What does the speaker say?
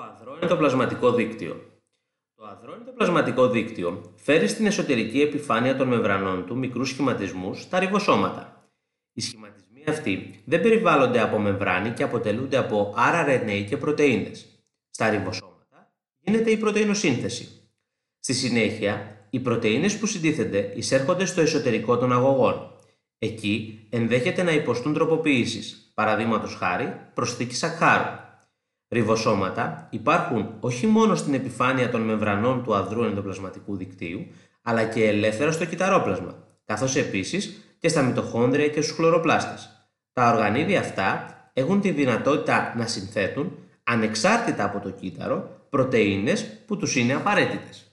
Το αδρό είναι το πλασματικό δίκτυο. Το αδρό είναι το πλασματικό δίκτυο φέρει στην εσωτερική επιφάνεια των μεμβρανών του μικρούς σχηματισμούς στα ριβοσώματα. Οι σχηματισμοί αυτοί δεν περιβάλλονται από μεμβράνη και αποτελούνται από rRNA και πρωτεΐνες. Στα ριβοσώματα γίνεται η πρωτεϊνοσύνθεση. Στη συνέχεια, οι πρωτεΐνες που συντίθενται εισέρχονται στο εσωτερικό των αγωγών. Εκεί ενδέχεται να υποστούν τροποποιήσεις, παραδείγματος χάρη προσθήκη σακχάρου. Ριβοσώματα υπάρχουν όχι μόνο στην επιφάνεια των μεμβρανών του αδρού ενδοπλασματικού δικτύου, αλλά και ελεύθερα στο κυταρόπλασμα, καθώς επίσης και στα μυτοχόνδρια και στους χλωροπλάστες. Τα οργανίδια αυτά έχουν τη δυνατότητα να συνθέτουν, ανεξάρτητα από το κύτταρο, πρωτεΐνες που τους είναι απαραίτητες.